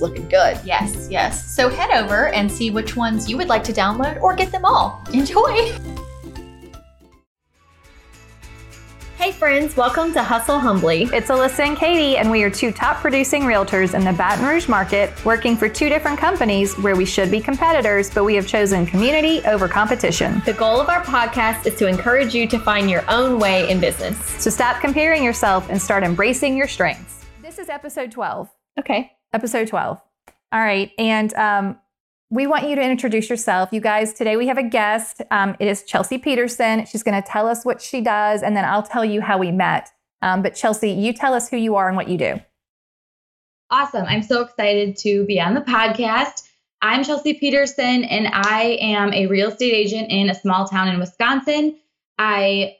looking good. Yes, yes. So head over and see which ones you would like to download or get them all. Enjoy! Hey friends, welcome to Hustle Humbly. It's Alyssa and Katie, and we are two top producing realtors in the Baton Rouge market, working for two different companies where we should be competitors, but we have chosen community over competition. The goal of our podcast is to encourage you to find your own way in business. So stop comparing yourself and start embracing your strengths. This is episode 12. Okay. Episode 12. All right. And um, we want you to introduce yourself. You guys, today we have a guest. Um, it is Chelsea Peterson. She's going to tell us what she does, and then I'll tell you how we met. Um, but Chelsea, you tell us who you are and what you do. Awesome. I'm so excited to be on the podcast. I'm Chelsea Peterson, and I am a real estate agent in a small town in Wisconsin. I,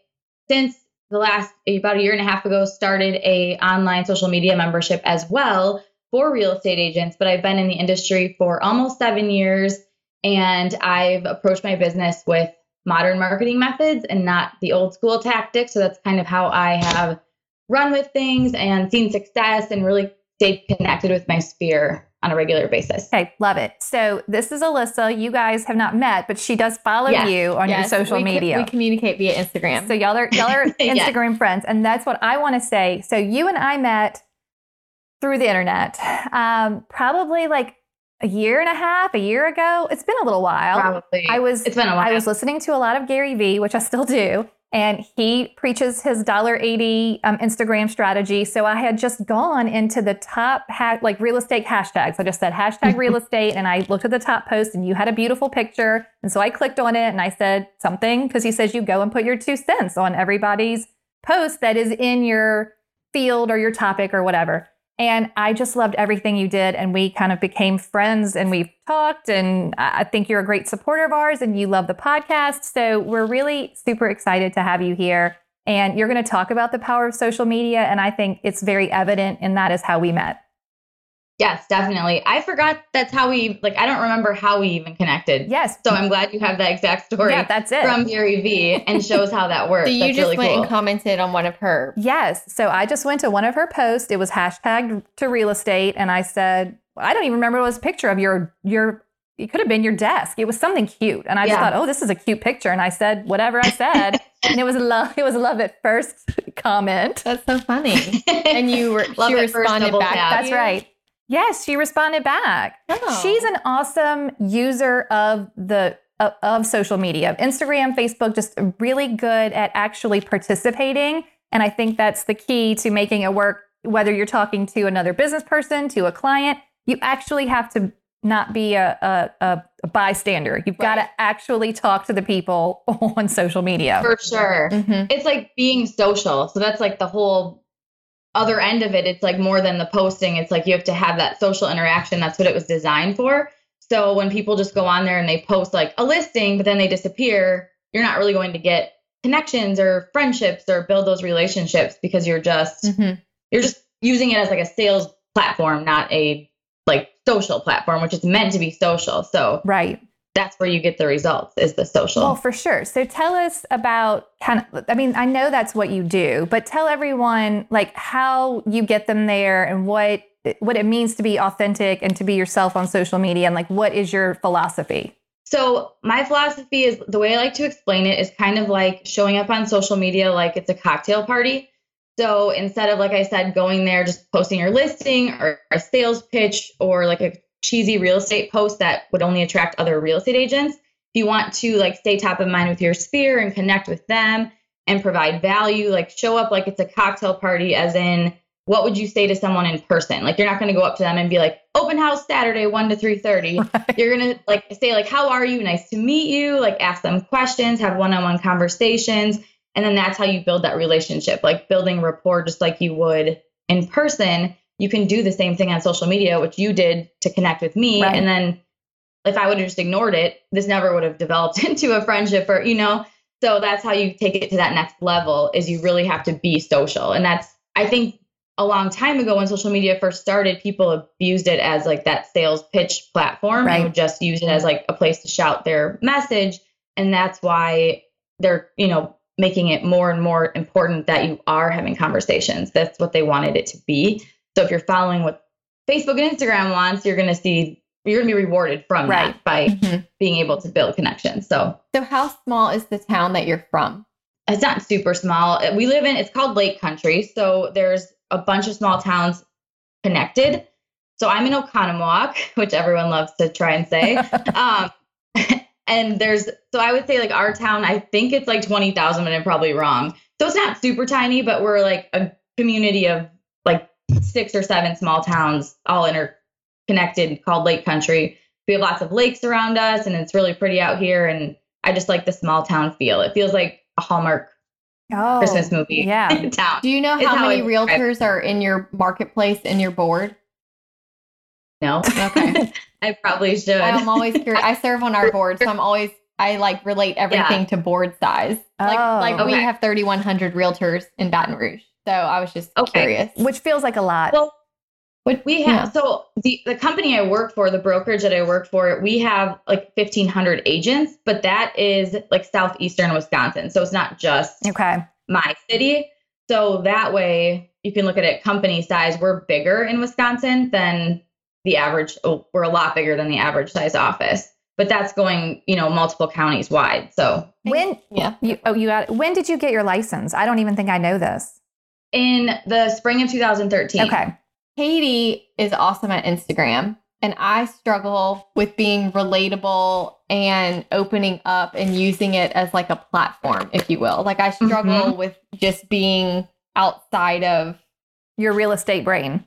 since the last about a year and a half ago, started a online social media membership as well for real estate agents, but I've been in the industry for almost seven years and I've approached my business with modern marketing methods and not the old school tactics. So that's kind of how I have run with things and seen success and really stayed connected with my sphere on a regular basis. Okay, love it. So this is Alyssa. You guys have not met, but she does follow yes. you on yes. your social we media. we communicate via Instagram. So y'all are y'all are Instagram yes. friends, and that's what I want to say. So you and I met through the internet. Um, probably like a year and a half, a year ago. It's been a little while. Probably. I was it's been a while. I was listening to a lot of Gary Vee, which I still do, and he preaches his dollar eighty um, Instagram strategy. So I had just gone into the top ha- like real estate hashtags. I just said hashtag real estate, and I looked at the top post, and you had a beautiful picture, and so I clicked on it, and I said something because he says you go and put your two cents on everybody's post that is in your field or your topic or whatever. And I just loved everything you did. And we kind of became friends and we've talked. And I think you're a great supporter of ours and you love the podcast. So we're really super excited to have you here. And you're going to talk about the power of social media. And I think it's very evident, and that is how we met. Yes, definitely. I forgot that's how we like I don't remember how we even connected. Yes. So I'm glad you have that exact story. Yeah, that's it. From Gary Vee and shows how that works. so you that's just really went cool. and commented on one of her. Yes. So I just went to one of her posts. It was hashtagged to real estate and I said, I don't even remember it was a picture of your your it could have been your desk. It was something cute. And I just thought, oh, this is a cute picture. And I said whatever I said. and it was love it was love at first comment. That's so funny. and you were she responded back. That's right. Yes, she responded back. Oh. She's an awesome user of the of, of social media, Instagram, Facebook, just really good at actually participating. And I think that's the key to making it work. Whether you're talking to another business person, to a client, you actually have to not be a, a, a bystander. You've right. got to actually talk to the people on social media. For sure. Mm-hmm. It's like being social. So that's like the whole other end of it, it's like more than the posting. It's like you have to have that social interaction. That's what it was designed for. So when people just go on there and they post like a listing, but then they disappear, you're not really going to get connections or friendships or build those relationships because you're just mm-hmm. you're just using it as like a sales platform, not a like social platform, which is meant to be social. So right that's where you get the results is the social. Well, for sure. So tell us about kind of I mean, I know that's what you do, but tell everyone like how you get them there and what what it means to be authentic and to be yourself on social media and like what is your philosophy? So, my philosophy is the way I like to explain it is kind of like showing up on social media like it's a cocktail party. So, instead of like I said going there just posting your listing or a sales pitch or like a cheesy real estate post that would only attract other real estate agents. If you want to like stay top of mind with your sphere and connect with them and provide value, like show up like it's a cocktail party, as in what would you say to someone in person? Like you're not going to go up to them and be like open house Saturday 1 to 3:30. Right. You're going to like say like how are you? Nice to meet you. Like ask them questions, have one-on-one conversations, and then that's how you build that relationship. Like building rapport just like you would in person you can do the same thing on social media, which you did to connect with me. Right. And then if I would have just ignored it, this never would have developed into a friendship or, you know, so that's how you take it to that next level is you really have to be social. And that's, I think a long time ago when social media first started, people abused it as like that sales pitch platform Right. and would just use it as like a place to shout their message. And that's why they're, you know, making it more and more important that you are having conversations. That's what they wanted it to be. So if you're following what Facebook and Instagram wants, you're going to see, you're going to be rewarded from Right. that by Mhm. being able to build connections. So So, how small is the town that you're from? it's not super small. We live in, it's called Lake Country. So there's a bunch of small towns connected. So I'm in Oconomowoc, which everyone loves to try and say. um, and there's, so I would say like our town, I think it's like 20,000, but I'm probably wrong. So it's not super tiny, but we're like a community of like six or seven small towns all interconnected called Lake Country. We have lots of lakes around us and it's really pretty out here. And I just like the small town feel. It feels like a Hallmark Oh, Christmas movie yeah. town. Do you know how how many I describe it. realtors are in your marketplace in your board? No, Okay. I probably should. I'm always curious. I serve on our board, so I'm always I like relate everything to board size. Like Oh. like we oh. have 3,100 realtors in Baton Rouge, so I was just Okay. curious. which feels like a lot. well, What we have so the the company I work for, the brokerage that I work for, we have like 1,500 agents, but that is like southeastern Wisconsin, so it's not just okay. my city. So that way you can look at it company size. We're bigger in Wisconsin than the average. Oh, we're a lot bigger than the average size office, but that's going, you know, multiple counties wide. So When yeah. you oh you got it. when did you get your license? I don't even think I know this. In the spring of 2013. Okay. Katie is awesome at Instagram, and I struggle with being relatable and opening up and using it as like a platform, if you will. Like I struggle mm-hmm. with just being outside of Your real estate brain.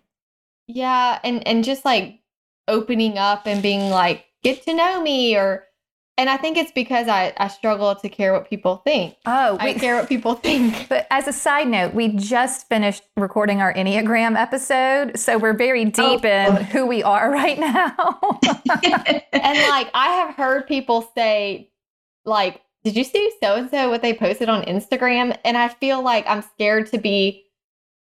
yeah, and and just like opening up and being like get to know me or and I think it's because I I struggle to care what people think. Oh, I care what people think. but as a side note, we just finished recording our Enneagram episode, so we're very oh. deep in who we are right now. and like I have heard people say, like, did you see so and so what they posted on Instagram? And I feel like I'm scared to be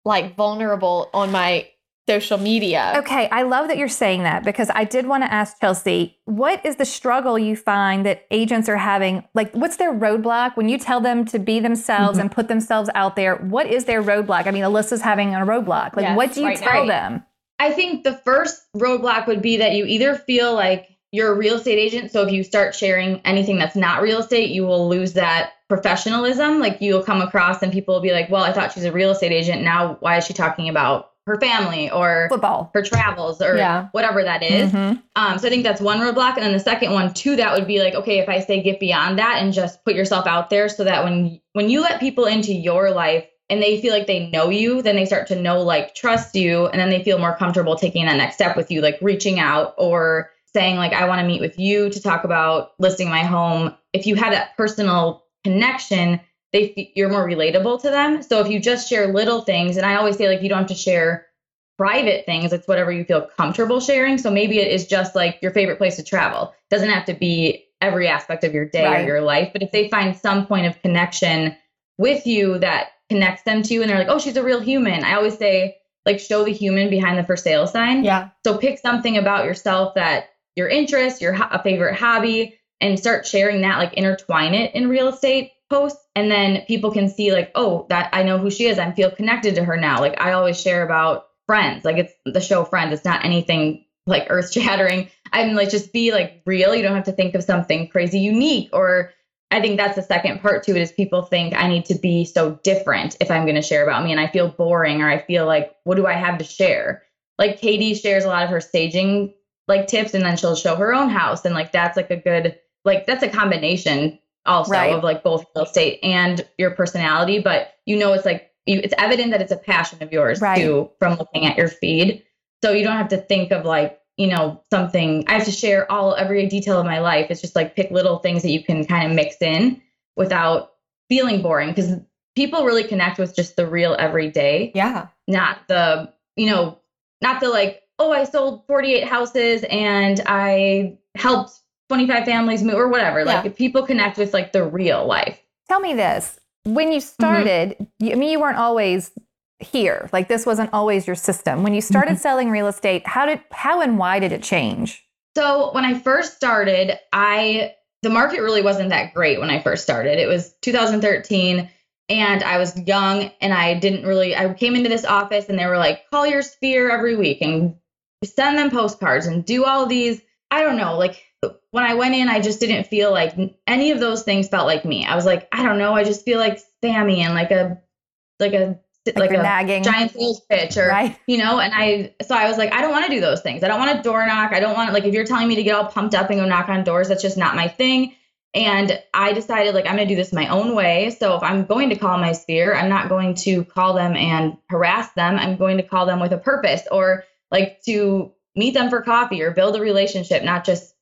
like vulnerable on my social media. Okay, I love that you're saying that because I did want to ask Chelsea, what is the struggle you find that agents are having? Like, what's their roadblock when you tell them to be themselves Mm-hmm. Mhm. and put themselves out there? What is their roadblock? I mean, Alyssa's having a roadblock. Like, Yes, what do you right tell now. them? I think the first roadblock would be that you either feel like you're a real estate agent. So if you start sharing anything that's not real estate, you will lose that professionalism. Like you'll come across and people will be like, well, I thought she's a real estate agent. Now why is she talking about her family or Football. her travels or Yeah. whatever that is? Mhm. Um, so I think that's one roadblock. And then the second one to that would be like, okay, if I say get beyond that and just put yourself out there so that when when you let people into your life and they feel like they know you, then they start to know, like, trust you, and then they feel more comfortable taking that next step with you, like reaching out or saying, like, I want to meet with you to talk about listing my home. If you have that personal connection, they you're more relatable to them. So if you just share little things, and I always say, like, you don't have to share private things. It's whatever you feel comfortable sharing. So maybe it is just like your favorite place to travel. doesn't have to be every aspect of your day Right. or your life. But if they find some point of connection with you that connects them to you and they're like, oh, she's a real human. I always say, like, show the human behind the for sale sign. Yeah. So pick something about yourself that your interest, your ho- a favorite hobby, and start sharing that, like intertwine it in real estate posts. And then people can see, like, oh, that I know who she is. I feel connected to her now. Like I always share about friends. Like it's the show Friends. It's not anything like earth shattering. I'm like, just be like real. You don't have to think of something crazy unique or I think that's the second part to it is people think I need to be so different if I'm going to share about me and I feel boring or I feel like what do I have to share? Like Katie shares a lot of her staging like tips and then she'll show her own house and like that's like a good like that's a combination also Right. of like both real estate and your personality but you know it's like you, it's evident that it's a passion of yours Right. too from looking at your feed so you don't have to think of like you know something i have to share all every detail of my life it's just like pick little things that you can kind of mix in without feeling boring because people really connect with just the real everyday Yeah. not the you know not the like, oh, I sold 48 houses and I helped 25 families move or whatever. Like Yeah. if people connect with like the real life. Tell me this. When you mm-hmm. started, you, I mean, you weren't always here. Like this wasn't always your system. When you started mm-hmm. selling real estate, how did, how and why did it change? So when I first started, I the market really wasn't that great when I first started. It was 2013 and I was young and I didn't really I came into this office and they were like call your sphere every week and send them postcards and do all these I don't know, like when I went in I just didn't feel like any of those things felt like me. I was like, I don't know, I just feel like spammy and like a like a Like, like a nagging, giant sales pitch or right? you know and i so i was like i don't want to do those things. I don't want to door knock. I don't want like if you're telling me to get all pumped up and go knock on doors that's just not my thing. And i decided like i'm going to do this my own way. So if i'm going to call my sphere i'm not going to call them and harass them. I'm going to call them with a purpose or like to meet them for coffee or build a relationship not just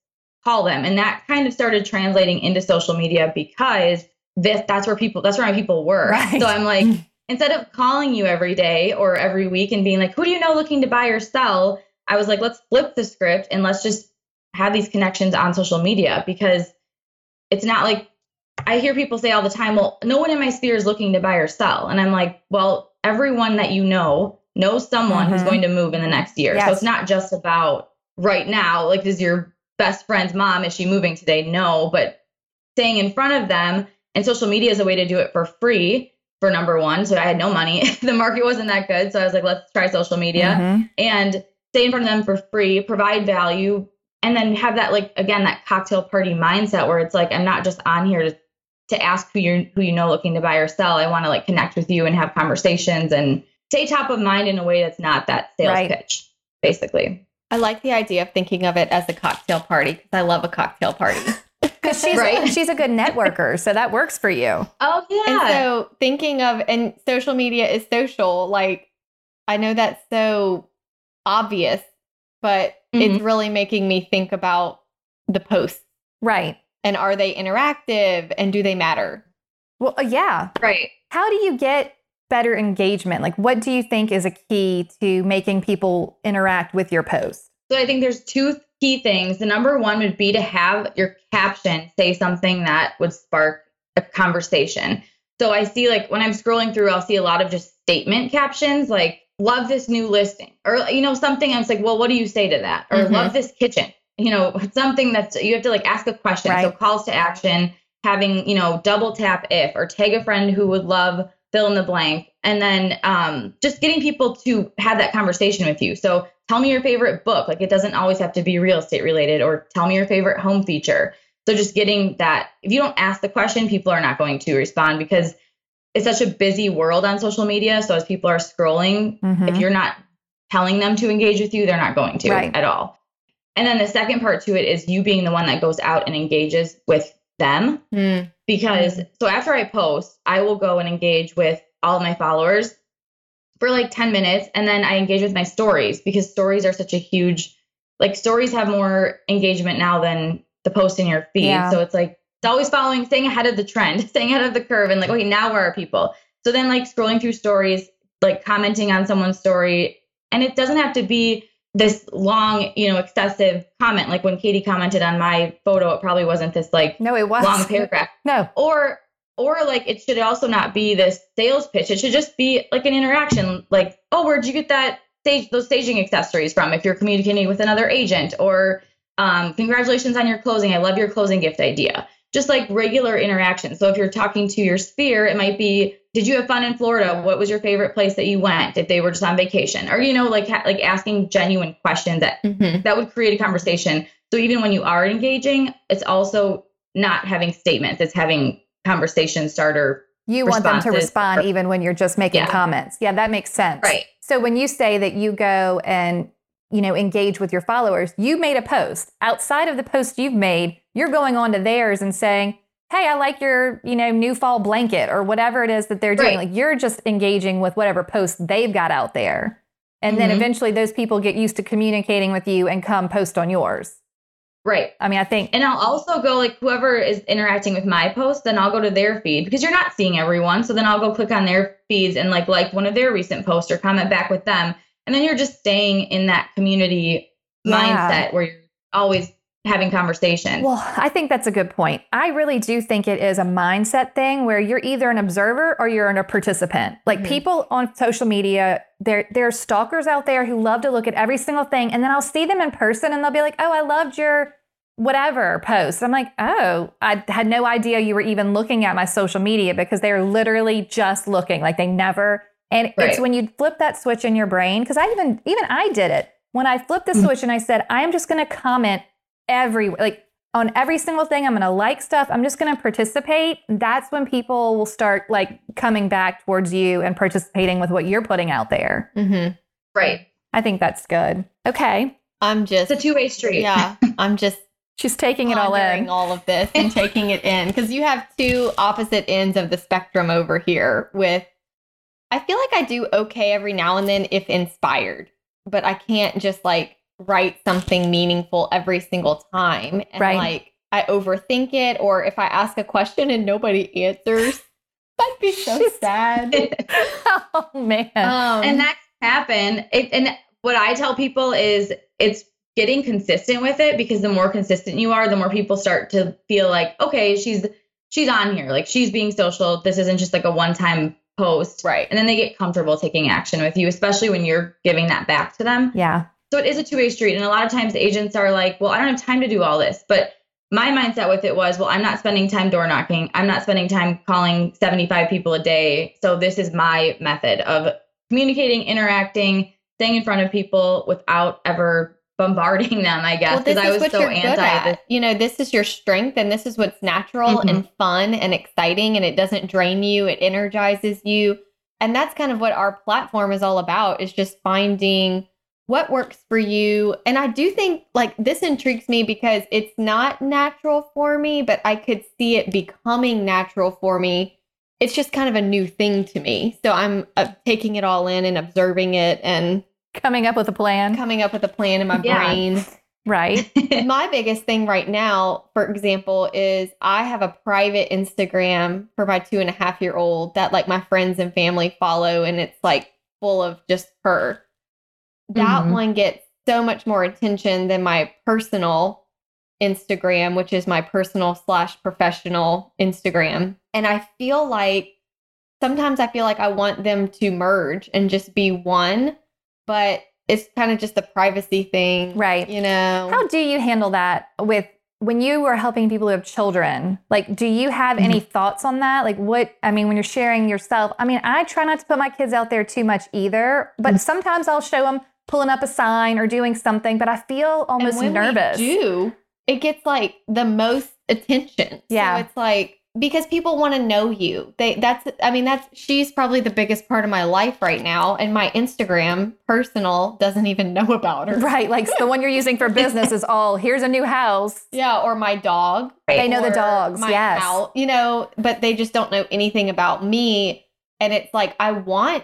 call them and that kind of started translating into social media because this that's where people that's where my people were Right. so i'm like instead of calling you every day or every week and being like, who do you know looking to buy or sell? I was like, let's flip the script and let's just have these connections on social media because it's not like I hear people say all the time, well, no one in my sphere is looking to buy or sell. And I'm like, well, everyone that you know knows someone who's Mhm. going to move in the next year. So it's not just about right now, like, is your best friend's mom, is she moving today? No, but staying in front of them and social media is a way to do it for free for number one. So I had no money. the market wasn't that good. So I was like, let's try social media Mhm. and stay in front of them for free, provide value, and then have that like again that cocktail party mindset where it's like I'm not just on here to to ask who you who you know looking to buy or sell. I want to like connect with you and have conversations and stay top of mind in a way that's not that sales Right. pitch, basically. I like the idea of thinking of it as a cocktail party because I love a cocktail party. Because she's Right. she's a good networker, so that works for you. Oh And so thinking of and social media is social, like I know that's so obvious, but it's really making me think about the posts Right. and are they interactive and do they matter? Well, uh, yeah. right. How do you get better engagement? Like, what do you think is a key to making people interact with your post? So I think there's two key things. The number one would be to have your caption say something that would spark a conversation. So I see like when I'm scrolling through, I'll see a lot of just statement captions like love this new listing or you know something it's like, well, what do you say to that? Or Mhm. love this kitchen. You know, something that's you have to like ask a question. So calls to action, having, you know, double tap if or tag a friend who would love fill in the blank. And then um, just getting people to have that conversation with you. So tell me your favorite book. Like it doesn't always have to be real estate related or tell me your favorite home feature. So just getting that if you don't ask the question people are not going to respond because it's such a busy world on social media. So as people are scrolling Mhm. if you're not telling them to engage with you they're not going to Right. at all. And then the second part to it is you being the one that goes out and engages with them because so after I post, I will go and engage with all of my followers for like 10 minutes and then I engage with my stories because stories are such a huge like stories have more engagement now than the post in your feed. Yeah. So it's like it's always following staying ahead of the trend, staying ahead of the curve and like okay, now where are people? So then like scrolling through stories, like commenting on someone's story and it doesn't have to be this long, you know, excessive comment like when Katie commented on my photo it probably wasn't this like No, it was long paragraph. No. or or like it should also not be this sales pitch. It should just be like an interaction like oh where'd you get that stage those staging accessories from if you're communicating with another agent? Or um, congratulations on your closing. I love your closing gift idea just like regular interaction so if you're talking to your sphere it might be did you have fun in florida what was your favorite place that you went if they were just on vacation or you know like ha- like asking genuine questions that Mm-hmm. that would create a conversation. So even when you are engaging, it's also not having statements, it's having conversation starter. You want them to respond or- even when you're just making Yeah. comments. Yeah, that makes sense. Right. So when you say that you go and you know engage with your followers, you made a post. Outside of the post you've made, you're going on to theirs and saying, "Hey, I like your, you know, new fall blanket or whatever it is that they're doing." Right. Like you're just engaging with whatever post they've got out there. And then Mhm. eventually those people get used to communicating with you and come post on yours. Right. I mean, I think And I'll also go like whoever is interacting with my post, then I'll go to their feed because you're not seeing everyone. So then I'll go click on their feeds and like like one of their recent posts or comment back with them. And then you're just staying in that community Yeah. mindset where you're always having conversation. Well, I think that's a good point. I really do think it is a mindset thing where you're either an observer or you're a participant. Like Mhm. people on social media, there there are stalkers out there who love to look at every single thing, and then I'll see them in person, and they'll be like, "Oh, I loved your whatever post." I'm like, "Oh, I had no idea you were even looking at my social media because they are literally just looking. Like they never." And it's when you flip that switch in your brain because I even even I did it when I flipped the Mhm. switch and I said, "I am just going to comment." every like on every single thing i'm going to like stuff i'm just going to participate that's when people will start like coming back towards you and participating with what you're putting out there Mm-hmm. right. i think that's good okay I'm just It's a two way street. yeah. I'm just she's taking it all pondering in all of this and taking it in because you have two opposite ends of the spectrum over here with i feel like i do okay every now and then if inspired but i can't just like write something meaningful every single time and Right. like i overthink it or if i ask a question and nobody answers that'd be so sad oh man um, and that can happen. It, and what I tell people is it's getting consistent with it because the more consistent you are, the more people start to feel like, okay, she's she's on here, like she's being social. This isn't just like a one time post, right and then they get comfortable taking action with you, especially when you're giving that back to them. yeah So it is a two way street, and a lot of times agents are like, well, I don't have time to do all this, but my mindset with it was, well, I'm not spending time door knocking. I'm not spending time calling 75 people a day. So this is my method of communicating, interacting, staying in front of people without ever bombarding them, I guess, because this I was so anti this. You know, this is your strength, and this is what's natural Mhm. and fun and exciting, and it doesn't drain you. It energizes you, and that's kind of what our platform is all about. Is just finding what works for you. And I do think like this intrigues me because it's not natural for me, but I could see it becoming natural for me. It's just kind of a new thing to me. So I'm uh, taking it all in and observing it and coming up with a plan coming up with a plan in my Yeah. brain right my biggest thing right now, for example, is I have a private Instagram for my two and a half year old that like my friends and family follow, and it's like full of just her. That Mhm. one gets so much more attention than my personal Instagram, which is my personal slash professional Instagram. And I feel like sometimes I feel like I want them to merge and just be one, but it's kind of just the privacy thing. Right. You know? how do you handle that with when you are helping people who have children like do you have any thoughts on that like what i mean when you're sharing yourself i mean i try not to put my kids out there too much either but Mhm. sometimes i'll show them pulling up a sign or doing something but i feel almost nervous do it gets like the most attention. Yeah. So it's like because people want to know you. They that's I mean that's she's probably the biggest part of my life right now and my Instagram personal doesn't even know about her. right like the one you're using for business is all here's a new house Yeah, or my dog. they know the dogs my yes house, you know, but they just don't know anything about me. And it's like I want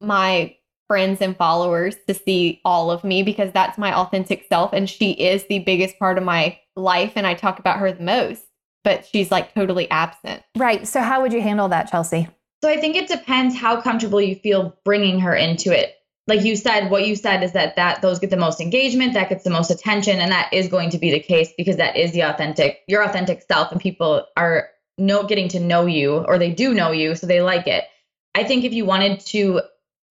my friends and followers to see all of me because that's my authentic self and she is the biggest part of my life and I talk about her the most, but she's like totally absent. right so how would you handle that chelsea So I think it depends how comfortable you feel bringing her into it. Like you said, what you said is that that those get the most engagement, that gets the most attention, and that is going to be the case because that is the authentic, your authentic self, and people are no getting to know you or they do know you, so they like it. I think if you wanted to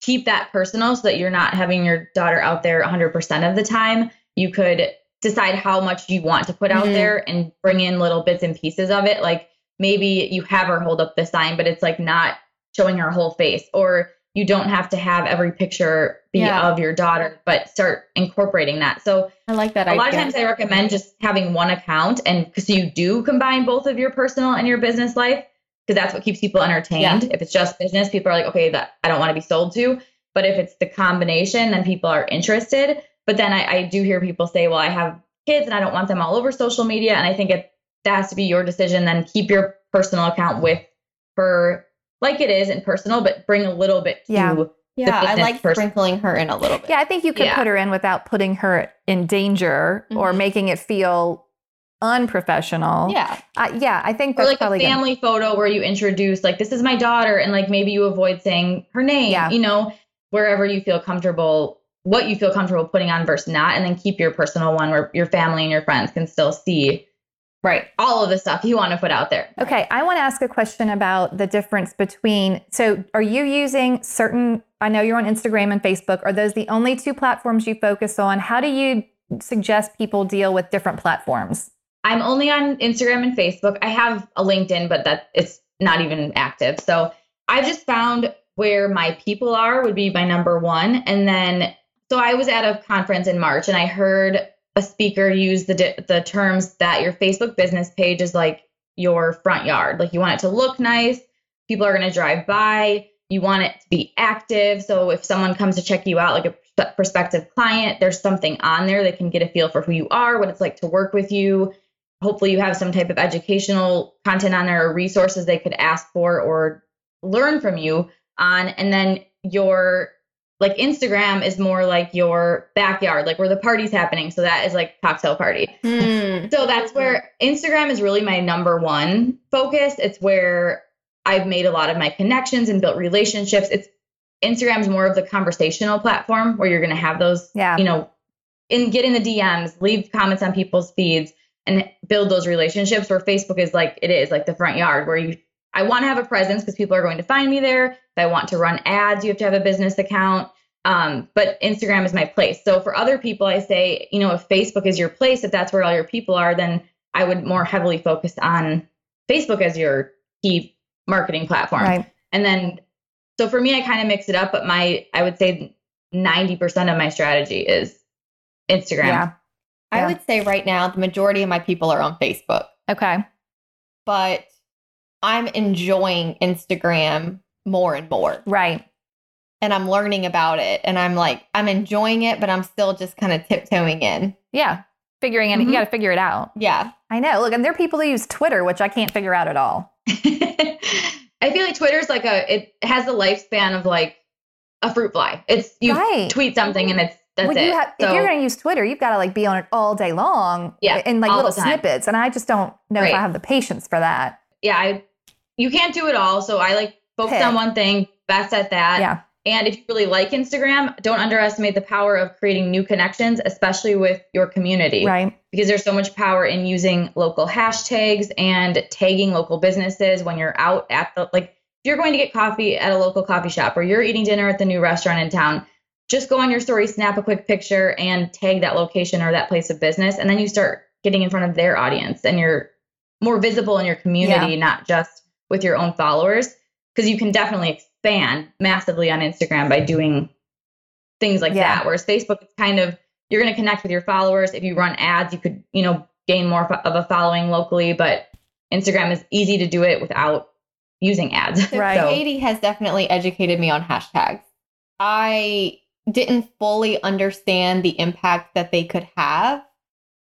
keep that personal so that you're not having your daughter out there 100% of the time, you could decide how much you want to put out Mhm. there and bring in little bits and pieces of it. Like maybe you have her hold up the sign, but it's like not showing her whole face, or you don't have to have every picture be Yeah. of your daughter, but start incorporating that. So I like that a idea. lot of times I recommend just having one account and because you do combine both of your personal and your business life because that's what keeps people entertained. If it's just business, people are like, okay, that I don't want to be sold to. But if it's the combination, then people are interested. But then I, I do hear people say, well, I have kids and I don't want them all over social media. And I think it that has to be your decision. Then keep your personal account with her like it is in personal, but bring a little bit to Yeah. yeah, I like person. sprinkling her in a little bit. yeah i think you could Yeah. put her in without putting her in danger or Mhm. making it feel unprofessional Yeah. Uh, yeah i think or that's like a probably good. family photo where you introduce like this is my daughter and like maybe you avoid saying her name Yeah. you know wherever you feel comfortable what you feel comfortable putting on versus not, and then keep your personal one where your family and your friends can still see Right. all of the stuff you want to put out there. Okay, I want to ask a question about the difference between. So, are you using certain? I know you're on Instagram and Facebook. Are those the only two platforms you focus on? How do you suggest people deal with different platforms? I'm only on Instagram and Facebook. I have a LinkedIn, but that it's not even active. So I've just found where my people are would be my number one. And then, so I was at a conference in March and I heard a speaker use the the terms that your Facebook business page is like your front yard. Like you want it to look nice. People are going to drive by. You want it to be active. So if someone comes to check you out, like a prospective client, there's something on there that can get a feel for who you are, what it's like to work with you. Hopefully, you have some type of educational content on there or resources they could ask for or learn from you on. And then your like Instagram is more like your backyard, like where the party's happening. So that is like cocktail party. Hmm. So that's where Instagram is really my number one focus. It's where I've made a lot of my connections and built relationships. It's Instagram's more of the conversational platform where you're going to have those, Yeah. you know, and get in the DMs, leave comments on people's feeds and build those relationships where Facebook is like it is like the front yard where you I want to have a presence because people are going to find me there. If I want to run ads, you have to have a business account. Um, but Instagram is my place. So for other people, I say, you know, if Facebook is your place, if that's where all your people are, then I would more heavily focus on Facebook as your key marketing platform. Right. And then, so for me, I kind of mix it up, but my, I would say 90% of my strategy is Instagram. Yeah. I Yeah. would say right now the majority of my people are on Facebook, Okay. but I'm enjoying Instagram more and more. Right. And I'm learning about it. And I'm like, I'm enjoying it, but I'm still just kind of tiptoeing in. Yeah. Figuring it. Mhm. You got to figure it out. Yeah. I know. Look, and there are people who use Twitter, which I can't figure out at all. I feel like Twitter's like a, it has a lifespan of like a fruit fly. It's, you Right. tweet something and it's, that's Well, it. you have, if you're going to use Twitter, you've got to like be on it all day long. Yeah, In like little snippets, and I just don't know if I have the patience for that. yeah, I, you can't do it all. So I like focus Pick. on one thing, best at that. Yeah. And if you really like Instagram, don't underestimate the power of creating new connections, especially with your community. Right. Because there's so much power in using local hashtags and tagging local businesses when you're out at the like if you're going to get coffee at a local coffee shop or you're eating dinner at the new restaurant in town, just go on your story, snap a quick picture and tag that location or that place of business and then you start getting in front of their audience and you're more visible in your community, not just with your own followers because you can definitely expand massively on Instagram by doing things like Yeah. that. Whereas Facebook, it's kind of you're going to connect with your followers. If you run ads, you could you know gain more of a following locally. But Instagram is easy to do it without using ads. So Right. Katie has definitely educated me on hashtags. I didn't fully understand the impact that they could have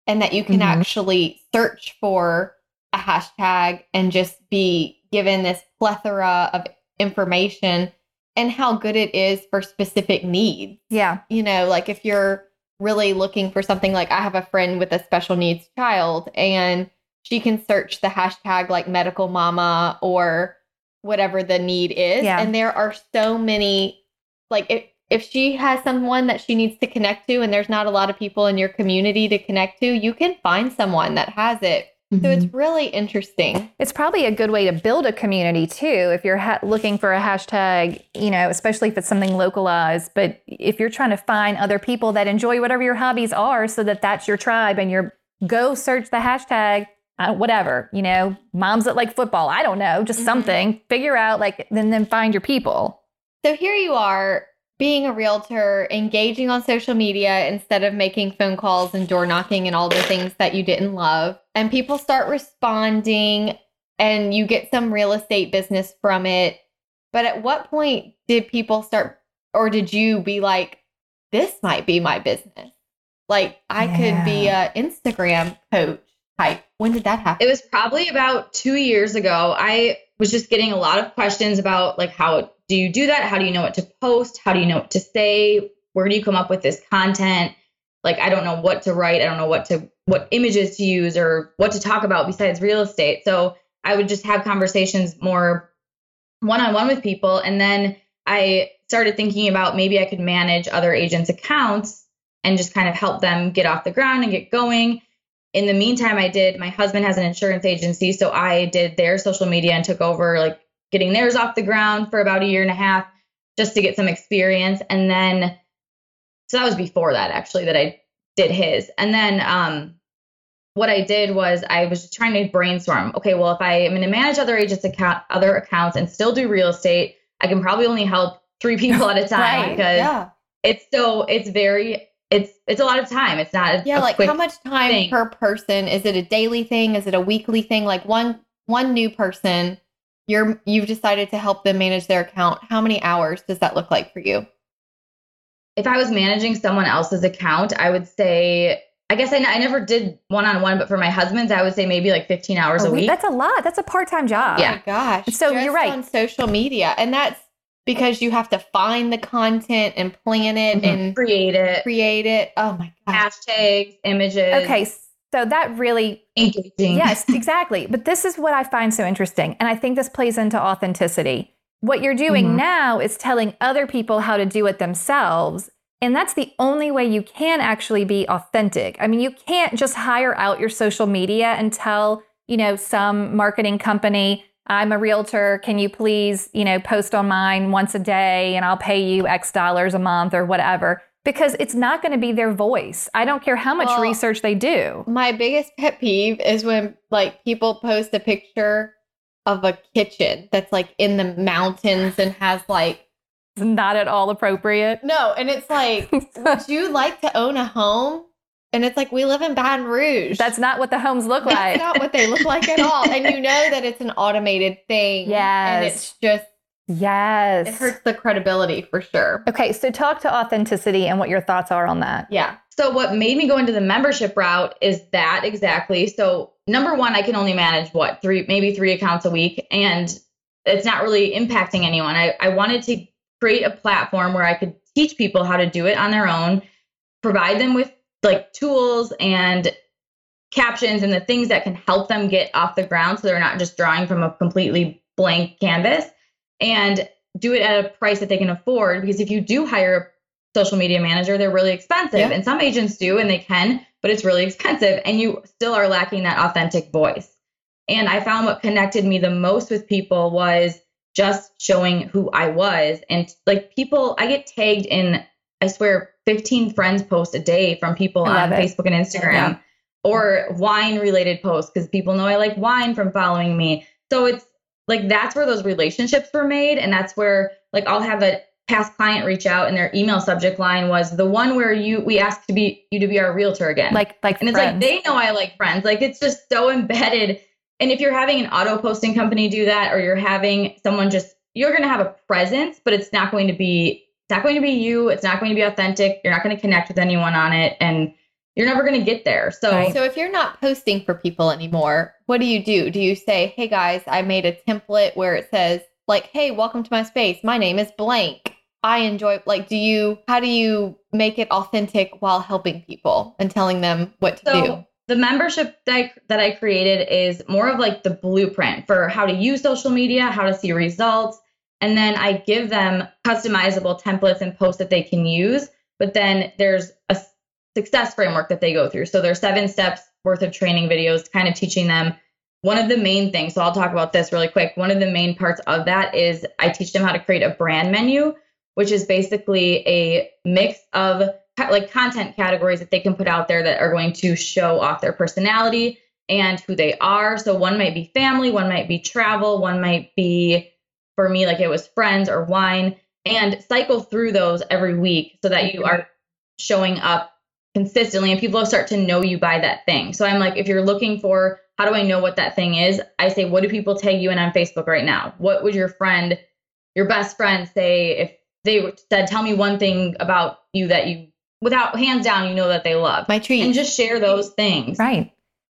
and that you can Mhm. actually search for a hashtag and just be given this plethora of information and how good it is for specific needs. Yeah. You know, like if you're really looking for something like I have a friend with a special needs child and she can search the hashtag like medical mama or whatever the need is. Yeah. And there are so many like if if she has someone that she needs to connect to and there's not a lot of people in your community to connect to, you can find someone that has it. So it's really interesting. It's probably a good way to build a community too. If you're ha- looking for a hashtag, you know, especially if it's something localized. But if you're trying to find other people that enjoy whatever your hobbies are, so that that's your tribe, and you're go search the hashtag, uh, whatever, you know, moms that like football. I don't know, just Mhm. something. Figure out like then then find your people. So here you are being a realtor, engaging on social media instead of making phone calls and door knocking and all the things that you didn't love. And people start responding and you get some real estate business from it. But at what point did people start, or did you be like, this might be my business? Like I could be a Instagram coach type. When did that happen? It was probably about two years ago. I was just getting a lot of questions about like how do you do that? How do you know what to post? How do you know what to say? Where do you come up with this content? Like I don't know what to write. I don't know what to what images to use or what to talk about besides real estate. So I would just have conversations more one on one with people. And then I started thinking about maybe I could manage other agents' accounts and just kind of help them get off the ground and get going. In the meantime, I did, my husband has an insurance agency. So I did their social media and took over like getting theirs off the ground for about a year and a half just to get some experience. And then, so that was before that actually that I did his. And then, um, what I did was I was just trying to brainstorm. Okay, well, if I am going to manage other agents' account, other accounts, and still do real estate, I can probably only help three people at a time Right, because yeah. it's so it's very it's it's a lot of time. It's not a, Yeah, a like how much time thing. per person? Is it a daily thing? Is it a weekly thing? Like one one new person, you're you've decided to help them manage their account. How many hours does that look like for you? if I was managing someone else's account, I would say, I guess I, n- I never did one on one, but for my husband's, I would say maybe like 15 hours a week. That's a lot. That's a part time job. Yeah. Oh my gosh. So you're right. on social media. And that's because you have to find the content and plan it Mhm. and Create it, create it. Oh my gosh. hashtags, images. Okay. So that really Engaging. Yes, exactly. But this is what I find so interesting. And I think this plays into authenticity. What you're doing Mhm. now is telling other people how to do it themselves. And that's the only way you can actually be authentic. I mean, you can't just hire out your social media and tell, you know, some marketing company, I'm a realtor. Can you please, you know, post on mine once a day and I'll pay you X dollars a month or whatever? Because it's not going to be their voice. I don't care how much Well, research they do. My biggest pet peeve is when like people post a picture of a kitchen that's like in the mountains and has like It's not at all appropriate. no, and it's like, would you like to own a home? And it's like we live in Baton Rouge. That's not what the homes look like. That's not what they look like at all. And you know that it's an automated thing. Yes. And it's just yes. it hurts the credibility for sure. Okay, so talk to authenticity and what your thoughts are on that. Yeah. So what made me go into the membership route is that exactly. So number one, I can only manage what three, maybe three accounts a week, and it's not really impacting anyone. I, I wanted to create a platform where I could teach people how to do it on their own, provide them with like tools and captions and the things that can help them get off the ground so they're not just drawing from a completely blank canvas and do it at a price that they can afford because if you do hire a social media manager they're really expensive Yeah. and some agents do and they can but it's really expensive and you still are lacking that authentic voice and i found what connected me the most with people was just showing who i was and like people i get tagged in i swear 15 friends post a day from people on it. facebook and instagram Yeah. or wine related posts because people know i like wine from following me so it's like that's where those relationships were made and that's where like i'll have a past client reach out and their email subject line was the one where you we asked to be you to be our realtor again Like like and it's friends. like they know I like friends. Like it's just so embedded. And if you're having an auto posting company do that, or you're having someone just you're gonna have a presence, but it's not going to be it's not going to be you. It's not going to be authentic. You're not going to connect with anyone on it, and you're never going to get there. So Right. So if you're not posting for people anymore, what do you do? Do you say, "Hey guys, I made a template where it says like, "Hey, welcome to my space. My name is blank. I enjoy like do you how do you make it authentic while helping people and telling them what to So do?" the membership that I, that I created is more of like the blueprint for how to use social media, how to see results, and then I give them customizable templates and posts that they can use. But then there's a s- success framework that they go through. So there's seven steps worth of training videos, kind of teaching them one of the main things. So I'll talk about this really quick. One of the main parts of that is I teach them how to create a brand menu, which is basically a mix of like content categories that they can put out there that are going to show off their personality and who they are. So one might be family, one might be travel, one might be for me like it was friends or wine and cycle through those every week so that you are showing up consistently and people start to know you by that thing. So I'm like if you're looking for how do I know what that thing is? I say what do people tag you in on Facebook right now? What would your friend your best friend say if they said tell me one thing about you that you without hands down you know that they love My treat. and just share those things Right.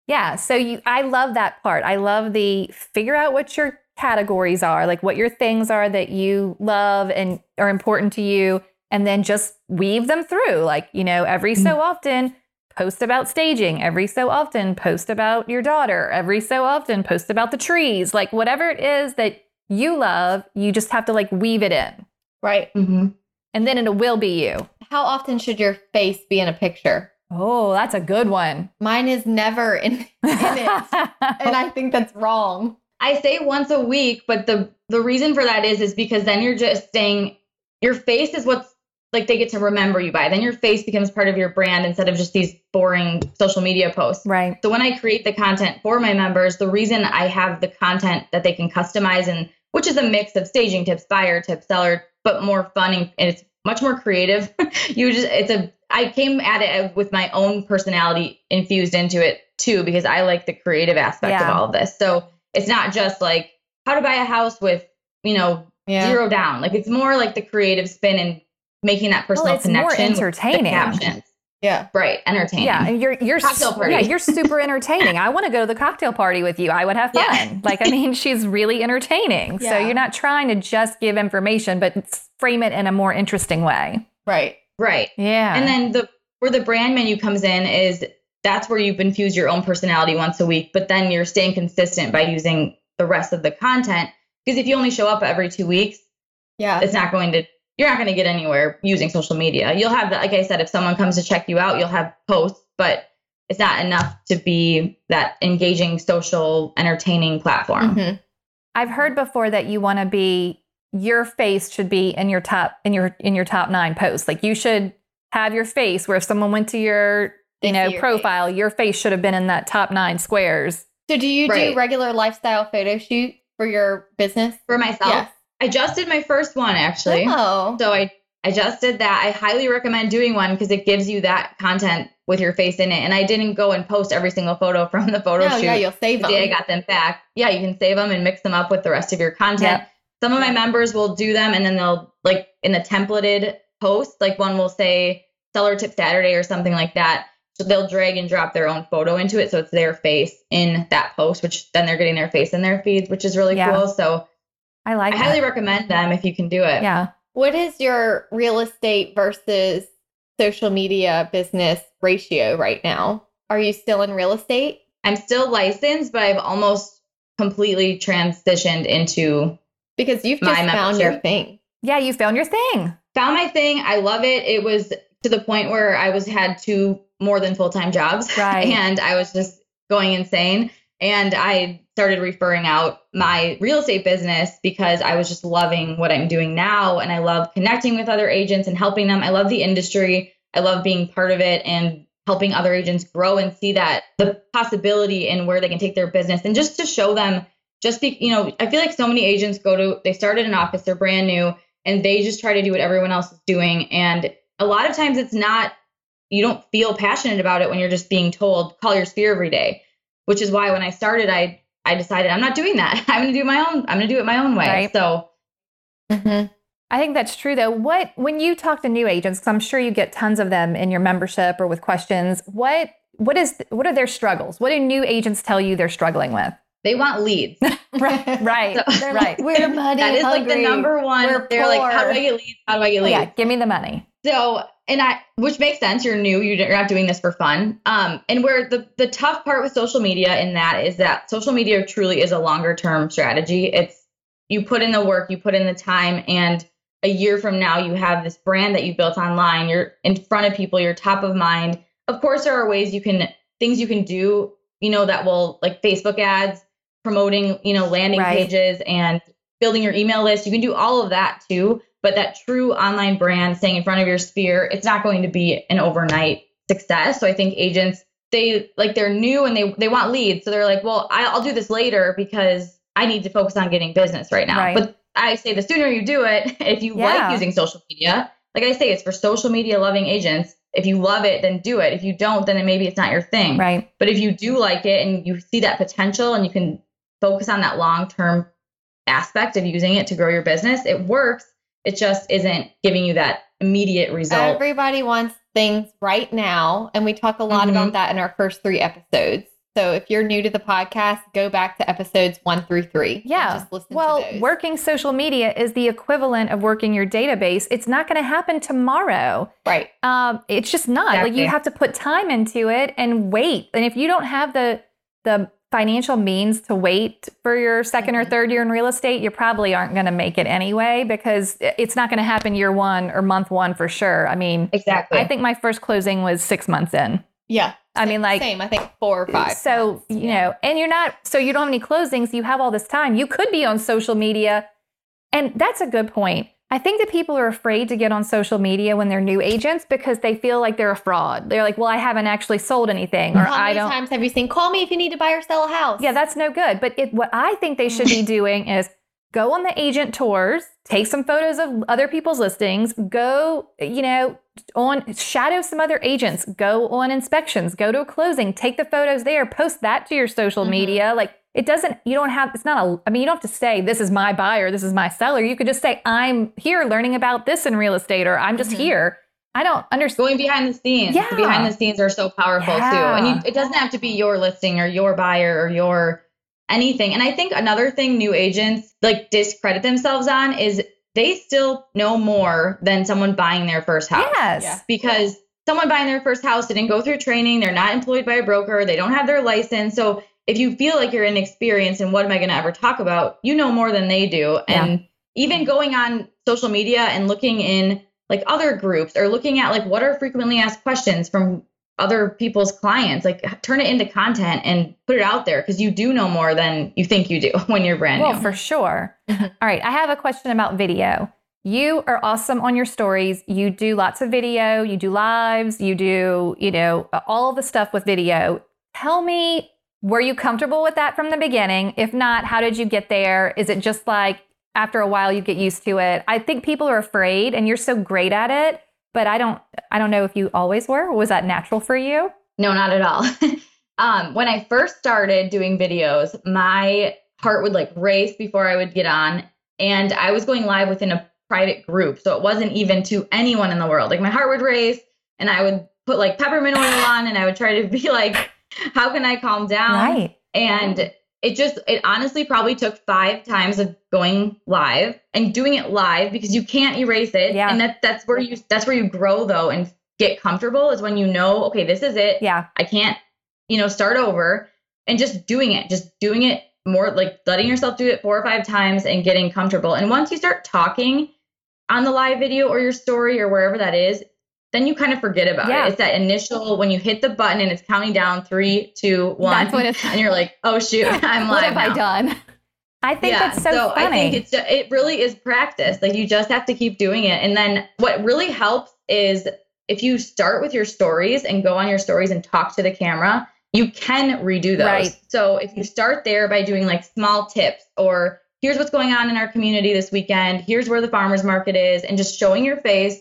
Yeah. So you I love that part. I love the figure out what your categories are, like what your things are that you love and are important to you, and then just weave them through. Like, you know, every so often post about staging, every so often post about your daughter, every so often post about the trees, like whatever it is that you love, you just have to like weave it in. Right. hmm And then it will be you. How often should your face be in a picture? Oh, that's a good one. Mine is never in, in it. and I think that's wrong. I say once a week, but the the reason for that is is because then you're just saying your face is what's like they get to remember you by. Then your face becomes part of your brand instead of just these boring social media posts. right. So when I create the content for my members, the reason I have the content that they can customize and which is a mix of staging tips, buyer tips, seller, but more fun and it's much more creative. you just it's a I came at it with my own personality infused into it too because I like the creative aspect Yeah. of all of this. So it's not just like how to buy a house with, you know, Yeah. zero down. Like it's more like the creative spin and making that personal it's more connection. with the entertaining. captions. Yeah. Right, entertaining. Yeah, and you're you're Cocktail party. yeah, you're super entertaining. I want to go to the cocktail party with you. I would have fun. Yeah. Like I mean, she's really entertaining. So you're not trying to just give information, but frame it in a more interesting way. Right. Right. Yeah. And then the where the brand menu comes in is that's where you've infused your own personality once a week, but then you're staying consistent by using the rest of the content. Because if you only show up every two weeks, Yeah. it's not going to you're not going to get anywhere using social media. You'll have that, like I said, if someone comes to check you out, you'll have posts, but it's not enough to be that engaging, social, entertaining platform. Mhm. I've heard before that you want to be your face should be in your top in your in your top nine posts. Like you should have your face where if someone went to your They you know your profile, your face should have been in that top nine squares. So do you Right. do regular lifestyle photo shoot for your business? For myself, Yes. I just did my first one actually. Oh. So I I just did that. I highly recommend doing one because it gives you that content with your face in it. And I didn't go and post every single photo from the photo No, shoot yeah, you'll save the them. day I got them back. Yeah, you can save them and mix them up with the rest of your content. Yep. Some of my members will do them and then they'll like in the templated post, like one will say seller tip Saturday or something like that. So they'll drag and drop their own photo into it. So it's their face in that post, which then they're getting their face in their feeds, which is really Yeah. cool. So I like I highly recommend them if you can do it. Yeah. What is your real estate versus social media business ratio right now? Are you still in real estate? I'm still licensed, but I've almost completely transitioned into Because you've My just found your thing. Yeah, you found your thing. found my thing. I love it. It was to the point where I was had two more than full time jobs, Right. and I was just going insane. And I started referring out my real estate business because I was just loving what I'm doing now, and I love connecting with other agents and helping them. I love the industry. I love being part of it and helping other agents grow and see that the possibility in where they can take their business and just to show them just be you know i feel like so many agents go to they start at an office they're brand new and they just try to do what everyone else is doing and a lot of times it's not you don't feel passionate about it when you're just being told call your sphere every day which is why when i started i i decided i'm not doing that i'm going to do my own i'm going to do it my own way Right. so Mm-hmm. I think that's true though. What when you talk to new agents, 'cause I'm sure you get tons of them in your membership or with questions, what what is what are their struggles? What do new agents tell you they're struggling with? they want leads Right, right, So- right. We're money that is like the number one We're they're like how do i get leads how do i get leads Yeah, give me the money. So, and I, which makes sense. You're new. You're not doing this for fun. Um, and where the the tough part with social media in that is that social media truly is a longer term strategy. It's you put in the work, you put in the time, and a year from now you have this brand that you built online. You're in front of people. You're top of mind. Of course, there are ways you can things you can do. You know that will like Facebook ads, promoting you know landing Right. pages and building your email list. You can do all of that too but that true online brand staying in front of your sphere it's not going to be an overnight success so i think agents they like they're new and they they want leads so they're like well i'll do this later because i need to focus on getting business right now Right. but i say the sooner you do it if you Yeah. like using social media like i say it's for social media loving agents if you love it then do it if you don't then maybe it's not your thing Right. but if you do like it and you see that potential and you can focus on that long term aspect of using it to grow your business, it works. It just isn't giving you that immediate result. Everybody wants things right now. And we talk a lot Mhm. about that in our first three episodes. So if you're new to the podcast, go back to episodes one through three. Yeah. Just listen Well, to those. working social media is the equivalent of working your database. It's not going to happen tomorrow. Right. Um, it's just not. Like you have to put time into it and wait. And if you don't have the the financial means to wait for your 2nd or Mhm. third year in real estate, you probably aren't going to make it anyway because it's not going to happen year one or month one for sure. I mean, Exactly. I think my first closing was six months in. Yeah. I mean, like, Same. I think four or five. so, months. you Yeah. know, and you're not, so you don't have any closings, you have all this time. You could be on social media. And that's a good point. I think that people are afraid to get on social media when they're new agents because they feel like they're a fraud. They're like, well, I haven't actually sold anything or How I many don't. times have you seen? Call me if you need to buy or sell a house. Yeah, that's no good. But it, what I think they should be doing is go on the agent tours, take some photos of other people's listings, go, you know, on shadow some other agents, go on inspections, go to a closing, take the photos there, post that to your social Mhm. media. Like it doesn't, you don't have, it's not a, I mean, you don't have to say, this is my buyer, this is my seller. You could just say, I'm here learning about this in real estate, or I'm just Mhm. here. I don't understand. going behind the scenes. Yeah. The behind the scenes are so powerful too. And you, it doesn't have to be your listing or your buyer or your anything. And I think another thing new agents like discredit themselves on is they still know more than someone buying their first house. Yes. Yeah. Because someone buying their first house didn't go through training, they're not employed by a broker, they don't have their license. So if you feel like you're inexperienced and what am I going to ever talk about, you know more than they do. And even going on social media and looking in like other groups or looking at like what are frequently asked questions from other people's clients, like turn it into content and put it out there because you do know more than you think you do when you're brand Well, new. for sure. All right. I have a question about video. You are awesome on your stories. You do lots of video, you do lives, you do, you know, all the stuff with video. Tell me, were you comfortable with that from the beginning? If not, how did you get there? Is it just like after a while you get used to it? I think people are afraid and you're so great at it, but I don't I don't know if you always were. Was that natural for you? No, not at all. um, when I first started doing videos, my heart would like race before I would get on. And I was going live within a private group. So it wasn't even to anyone in the world. Like my heart would race and I would put like peppermint oil on and I would try to be like, how can I calm down? right. And it just, it honestly probably took five times of going live and doing it live because you can't erase it. Yeah. And that, that's where you, that's where you grow though and get comfortable is when you know, okay, this is it. Yeah. I can't, you know, start over and just doing it, just doing it more like letting yourself do it four or five times and getting comfortable. And once you start talking on the live video or your story or wherever that is, then you kind of forget about Yeah. it. It's that initial when you hit the button and it's counting down three, two, one, That's when it's- and you're like, oh shoot, I'm what live have I done? I think that's so, funny. I think it's ju- it really is practice. Like you just have to keep doing it. And then what really helps is if you start with your stories and go on your stories and talk to the camera, you can redo those. Right. So if you start there by doing like small tips or here's what's going on in our community this weekend, here's where the farmers market is, and just showing your face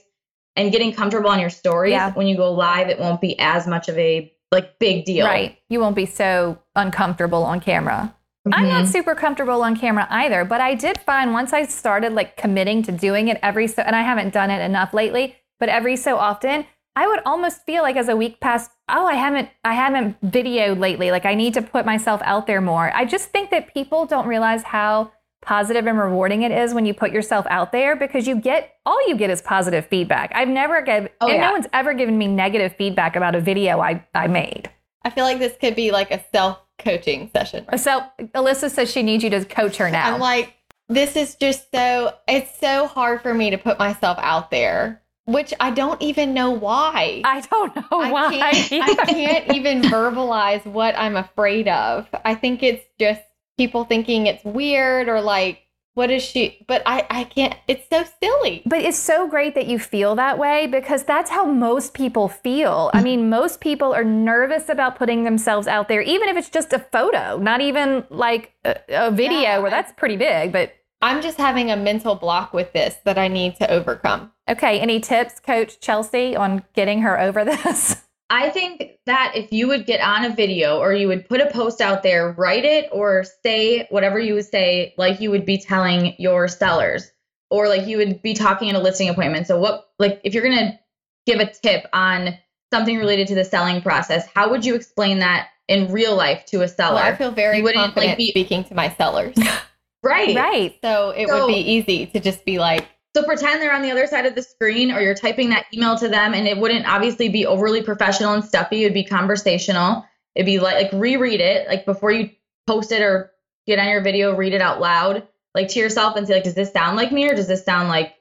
and getting comfortable on your stories, Yeah. when you go live, it won't be as much of a like big deal. Right. You won't be so uncomfortable on camera. I'm not Mhm. super comfortable on camera either, but I did find once I started like committing to doing it every so, and I haven't done it enough lately, but every so often, I would almost feel like as a week passed, oh, I haven't, I haven't videoed lately. Like I need to put myself out there more. I just think that people don't realize how positive and rewarding it is when you put yourself out there because you get all you get is positive feedback. I've never given, Oh, and yeah. no one's ever given me negative feedback about a video I, I made. I feel like this could be like a self coaching session. right? So Alyssa says she needs you to coach her now. I'm like, this is just so, it's so hard for me to put myself out there, which I don't even know why. I don't know I why. can't, I can't even verbalize what I'm afraid of. I think it's just people thinking it's weird or like, what is she? But I, I can't, it's so silly. But it's so great that you feel that way because that's how most people feel. I mean, most people are nervous about putting themselves out there, even if it's just a photo, not even like a, a video Yeah, where that's pretty big. But I'm just having a mental block with this that I need to overcome. okay, any tips, Coach Chelsea, on getting her over this? I think that if you would get on a video or you would put a post out there, write it or say whatever you would say, like you would be telling your sellers, or like you would be talking at a listing appointment. So, what, like, if you're going to give a tip on something related to the selling process, how would you explain that in real life to a seller? Well, I feel very You wouldn't, like, confident be- speaking to my sellers. right. right. So it So- would be easy to just be like, So pretend they're on the other side of the screen or you're typing that email to them and it wouldn't obviously be overly professional and stuffy. It would be conversational. It'd be like like reread it like before you post it or get on your video, read it out loud, like to yourself and say like, does this sound like me or does this sound like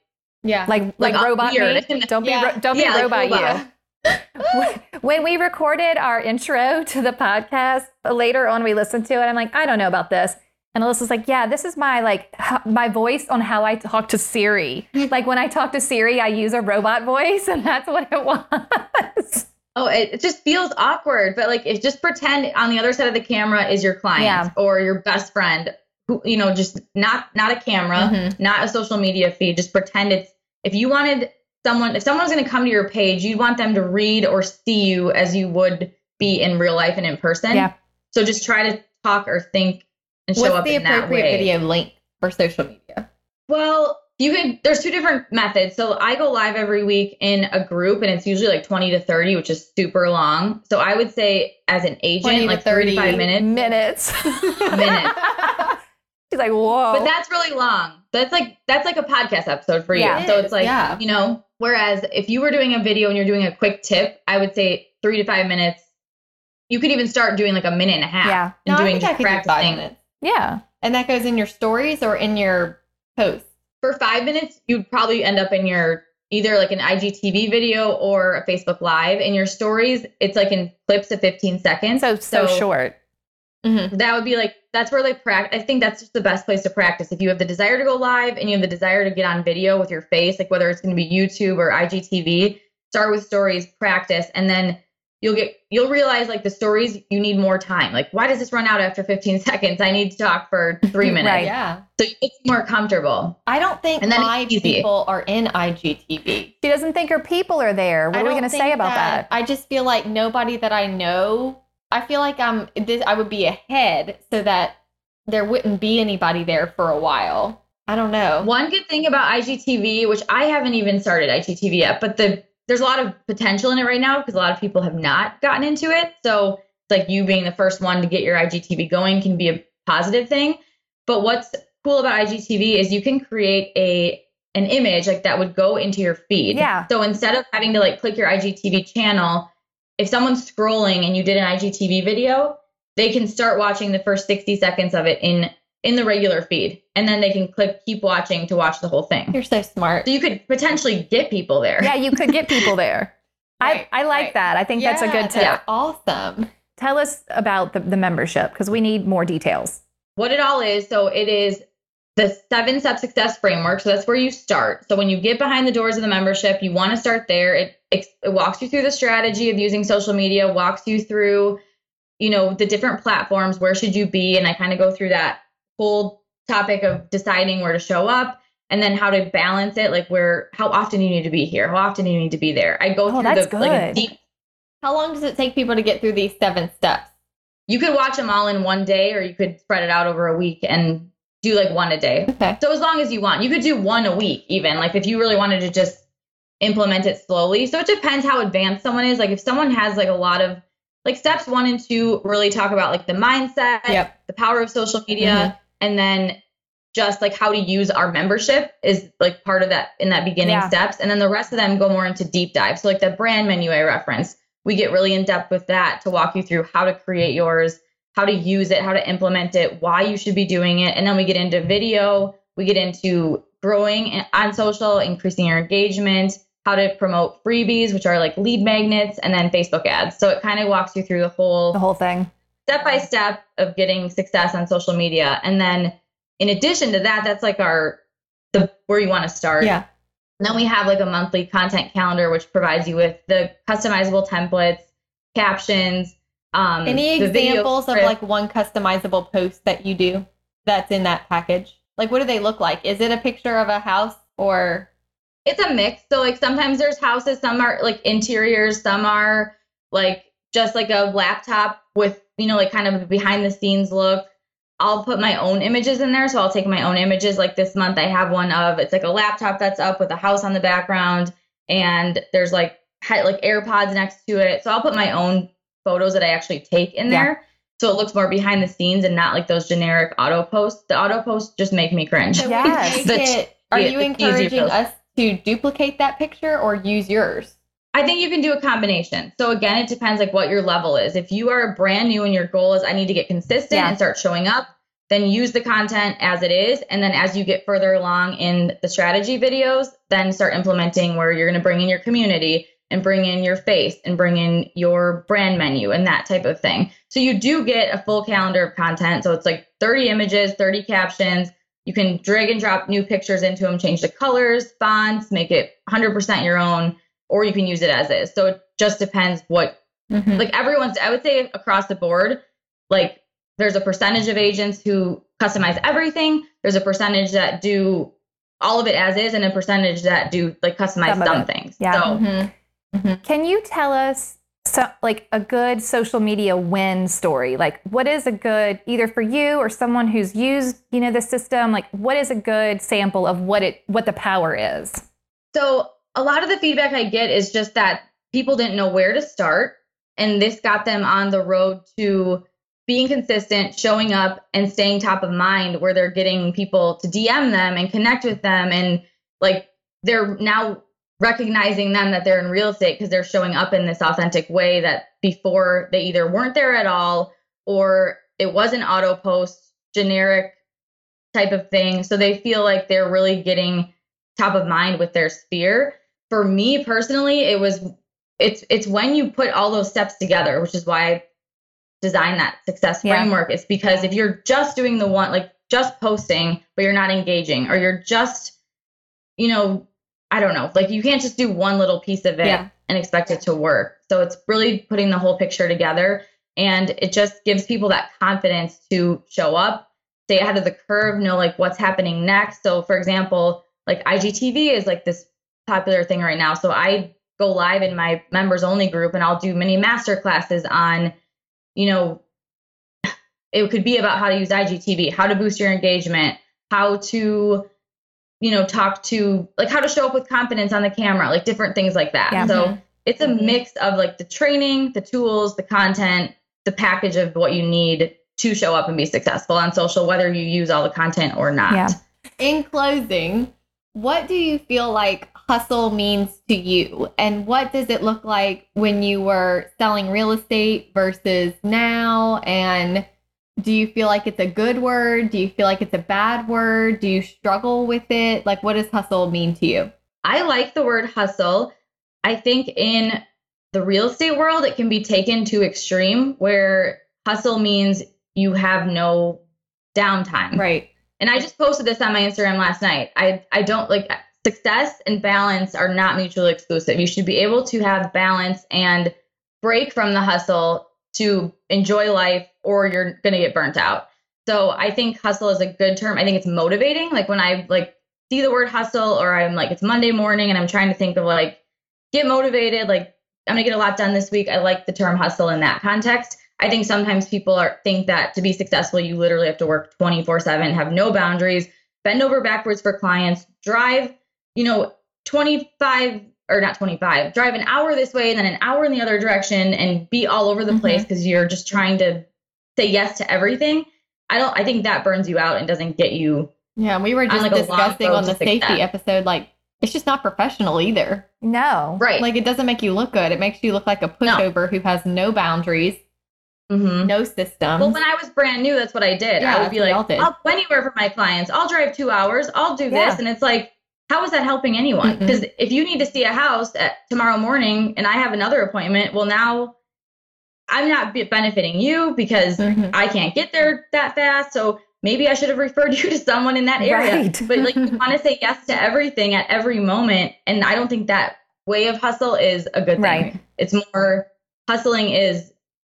Yeah. Like like, Like, robot weird. me. Don't Yeah. be ro- don't Yeah, be like robot you. when we recorded our intro to the podcast later on we listened to it i'm like i don't know about this and alyssa's like yeah this is my like h- my voice on how i talk to siri like when i talk to siri i use a robot voice and that's what it was Oh, it, it just feels awkward. But like, just pretend on the other side of the camera is your client Yeah. or your best friend, who you know, just not not a camera, Mhm. not a social media feed. Just pretend it's. If you wanted someone, if someone was going to come to your page, you'd want them to read or see you as you would be in real life and in person. Yeah. So just try to talk or think and show What's up the in that appropriate way. video link for social media? Well, you can there's two different methods. So I go live every week in a group and it's usually like 20 to 30, which is super long. So I would say as an 20 agent, like 30 35 minutes. minutes Minutes. she's like whoa But that's really long. That's like that's like a podcast episode for you. Yeah. It so it's like, yeah. you know, whereas if you were doing a video and you're doing a quick tip, I would say 3 to 5 minutes. You could even start doing like a minute and a half Yeah. and No, I doing think I just could do five practicing. Minutes. yeah And that goes in your stories or in your posts. for five minutes, you'd probably end up in your either like an IGTV video or a Facebook Live. In your stories, it's like in clips of 15 seconds. so so short Mm-hmm. that would be like that's where like practice. I think that's just the best place to practice. If you have the desire to go live and you have the desire to get on video with your face, like whether it's going to be YouTube or IGTV, start with stories, practice, and then you'll get you'll realize like the stories you need more time. Like why does this run out after 15 seconds? I need to talk for three minutes. Right. Yeah. So it's more comfortable. I don't think And then my people are in IGTV. she doesn't think her people are there what I are we going to say about that, I just feel like nobody that I know. I feel like I'm. This, I would be ahead so that there wouldn't be anybody there for a while. I don't know. One good thing about IGTV, which I haven't even started IGTV yet, but the there's a lot of potential in it right now because a lot of people have not gotten into it. So it's like you being the first one to get your IGTV going can be a positive thing. But what's cool about IGTV is you can create a an image like that would go into your feed. Yeah. So instead of having to like click your IGTV channel, if someone's scrolling and you did an IGTV video, they can start watching the first 60 seconds of it in in the regular feed and then they can click keep watching to watch the whole thing. You're so smart. So you could potentially get people there. yeah you could get people there Right, I, I like right. that i think that's a good tip that's awesome. tell us about the, the membership because we need more details What it all is, so it is the seven step success framework. So that's where you start. So when you get behind the doors of the membership, you want to start there. It, it, it walks you through the strategy of using social media, walks you through, you know, the different platforms. Where should you be? And I kind of go through that whole topic of deciding where to show up and then how to balance it. Like where, how often you need to be here, how often you need to be there. I go Oh, through that's the like deep How long does it take people to get through these seven steps? you could watch them all in one day or you could spread it out over a week and do like one a day. Okay. So as long as you want, you could do one a week even. Like if you really wanted to just implement it slowly. So it depends how advanced someone is. Like if someone has like a lot of like steps 1 and 2 really talk about like the mindset, Yep. the power of social media mm-hmm. And then just like how to use our membership is like part of that in that beginning Yeah. steps and then the rest of them go more into deep dive. So like the brand menu I referenced, we get really in depth with that to walk you through how to create yours, how to use it, how to implement it, why you should be doing it. And then we get into video, we get into growing on social, increasing your engagement, how to promote freebies, which are like lead magnets, and then Facebook ads. So it kind of walks you through the whole the whole thing step by step of getting success on social media. And then in addition to that, that's like our the where you want to start. Yeah. And then we have like a monthly content calendar, which provides you with the customizable templates, captions. Um, Any examples of like one customizable post that you do that's in that package? Like, what do they look like? Is it a picture of a house or? it's a mix. So like sometimes there's houses, some are like interiors, some are like just like a laptop with, you know, like kind of a behind the scenes look. I'll put my own images in there. So I'll take my own images. Like this month I have one of it's like a laptop that's up with a house on the background and there's like like AirPods next to it. So I'll put my own photos that I actually take in Yeah. there. So it looks more behind the scenes and not like those generic auto posts. The auto posts just make me cringe. So we Yes. The- it- are you encouraging us to duplicate that picture or use yours? I think you can do a combination. So again, it depends like what your level is. If you are brand new and your goal is I need to get consistent Yeah. and start showing up, then use the content as it is. And then as you get further along in the strategy videos, then start implementing where you're going to bring in your community and bring in your face and bring in your brand menu and that type of thing. So you do get a full calendar of content. So it's like 30 images, 30 captions. You can drag and drop new pictures into them, change the colors, fonts, make it 100% your own, or you can use it as is. So it just depends what Mhm. like everyone's i would say across the board like there's a percentage of agents who customize everything there's a percentage that do all of it as is and a percentage that do like customize Some some, things Yeah. so Mhm. Can you tell us so, like a good social media win story? Like what is a good either for you or someone who's used, you know, the system, like what is a good sample of what it what the power is? so a lot of the feedback i get is just that people didn't know where to start and this got them on the road to being consistent showing up and staying top of mind where they're getting people to dm them and connect with them and like they're now recognizing them that they're in real estate because they're showing up in this authentic way that before they either weren't there at all or it was an auto post generic type of thing. So they feel like they're really getting top of mind with their sphere for me personally it was it's it's when you put all those steps together which is why i designed that success Yeah. framework it's because if you're just doing the one like just posting but you're not engaging or you're just you know i don't know like you can't just do one little piece of it Yeah. and expect it to work so it's really putting the whole picture together and it just gives people that confidence to show up stay ahead of the curve know like what's happening next so for example like igtv is like this popular thing right now so i go live in my members only group and i'll do mini master classes on you know it could be about how to use igtv how to boost your engagement how to you know talk to like how to show up with confidence on the camera like different things like that Yeah. so Mhm. it's a Mhm. mix of like the training the tools the content the package of what you need to show up and be successful on social whether you use all the content or not Yeah. In closing, what do you feel like hustle means to you? And what does it look like when you were selling real estate versus now? And do you feel like it's a good word? Do you feel like it's a bad word? Do you struggle with it? Like, what does hustle mean to you? I like the word hustle. I think in the real estate world, it can be taken to extreme where hustle means you have no downtime. Right. And I just posted this on my Instagram last night. I, I don't like success and balance are not mutually exclusive. You should be able to have balance and break from the hustle to enjoy life or you're going to get burnt out. So I think hustle is a good term. I think it's motivating. Like when I like see the word hustle or I'm like it's Monday morning and I'm trying to think of like get motivated, like I'm going to get a lot done this week. I like the term hustle in that context. I think sometimes people are think that to be successful you literally have to work 24/7, have no boundaries, bend over backwards for clients, drive, you know, 25 or not 25, drive an hour this way and then an hour in the other direction and be all over the Mhm. place because you're just trying to say yes to everything. I don't I think that burns you out and doesn't get you Yeah. We were On, just like, discussing on the safety success. episode, like, it's just not professional either. No. right. Like, it doesn't make you look good. It makes you look like a No. pushover who has no boundaries, Mhm. no system. Well, when I was brand new, that's what I did. Yeah, I would be that's what we like. I'll go anywhere for my clients. I'll drive two hours. I'll do Yeah. this. And it's like, how is that helping anyone? Because if you need to see a house at tomorrow morning and I have another appointment, well, now I'm not be- benefiting you because Mhm. I can't get there that fast. So maybe I should have referred you to someone in that area. Right. But like, you want to say yes to everything at every moment. And I don't think that way of hustle is a good thing. Right. It's more hustling is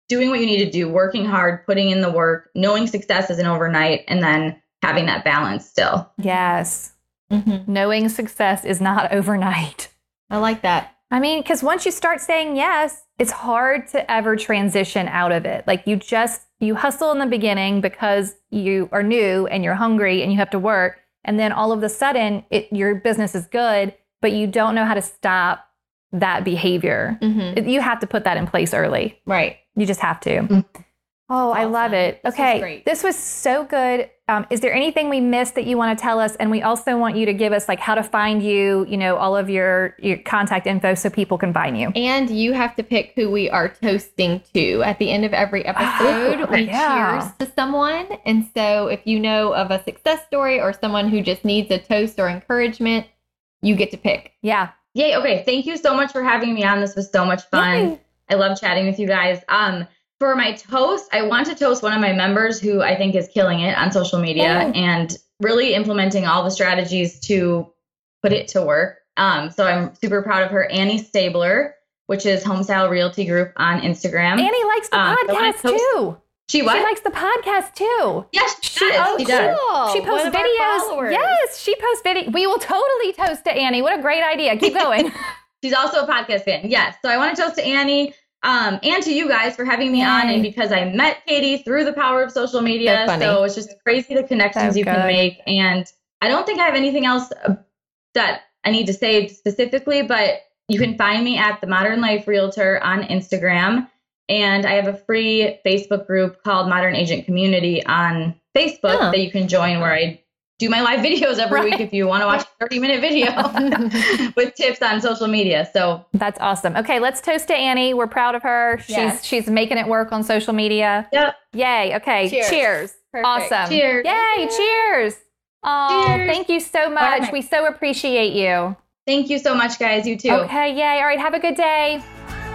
doing what you need to do, working hard, putting in the work, knowing success isn't overnight, and then having that balance still. Yes. Mhm. Knowing success is not overnight. I like that. I mean, because once you start saying yes, it's hard to ever transition out of it. Like you just, you hustle in the beginning because you are new and you're hungry and you have to work. And then all of a sudden, it, your business is good, but you don't know how to stop that behavior. Mhm. You have to put that in place early. Right. You just have to. Mhm. Oh, I love it. This was Okay. great. This was so good. Um, is there anything we missed that you want to tell us? And we also want you to give us like how to find you, you know, all of your, your contact info so people can find you. And you have to pick who we are toasting to. At the end of every episode, Oh, we yeah. cheers to someone. And so if you know of a success story or someone who just needs a toast or encouragement, you get to pick. Yeah. Yay. Okay. Thank you so much for having me on. This was so much fun. Yay. I love chatting with you guys. Um, for my toast, I want to toast one of my members who I think is killing it on social media Oh. and really implementing all the strategies to put it to work. Um, so I'm super proud of her, Annie Stabler, which is Homestyle Realty Group on Instagram. Annie likes the Um, I wanna podcast too. she what? She likes the podcast too. yes, she, She- does. oh, she does. cool. She posts videos. Yes, she posts video. We will totally toast to Annie. What a great idea. Keep going. She's also a podcast fan. Yes. So I want to toast to Annie um, and to you guys for having me on, and because I met Katie through the power of social media. So it's just crazy the connections So you good. can make. And I don't think I have anything else uh, that I need to say specifically, but you can find me at the Modern Life Realtor on Instagram. And I have a free Facebook group called Modern Agent Community on Facebook Oh. that you can join where I do my live videos every Right. week if you want to watch a 30 minute video with tips on social media. So That's awesome. Okay, let's toast to Annie. We're proud of her. She's Yes. she's making it work on social media. Yep. Yay. Okay. Cheers. Cheers. Awesome. Cheers. Yay. Cheers. Oh, thank you so much. right. We so appreciate you. Thank you so much, guys. You too. Okay. Yay. All right. Have a good day.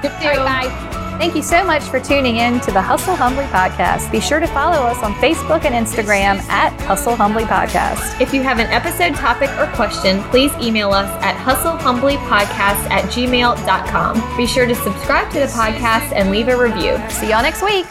You All right. Bye. Thank you so much for tuning in to the Hustle Humbly podcast. Be sure to follow us on Facebook and Instagram at Hustle Humbly Podcast. If you have an episode topic or question, please email us at hustlehumblypodcast at gmail.com. Be sure to subscribe to the podcast and leave a review. See y'all next week.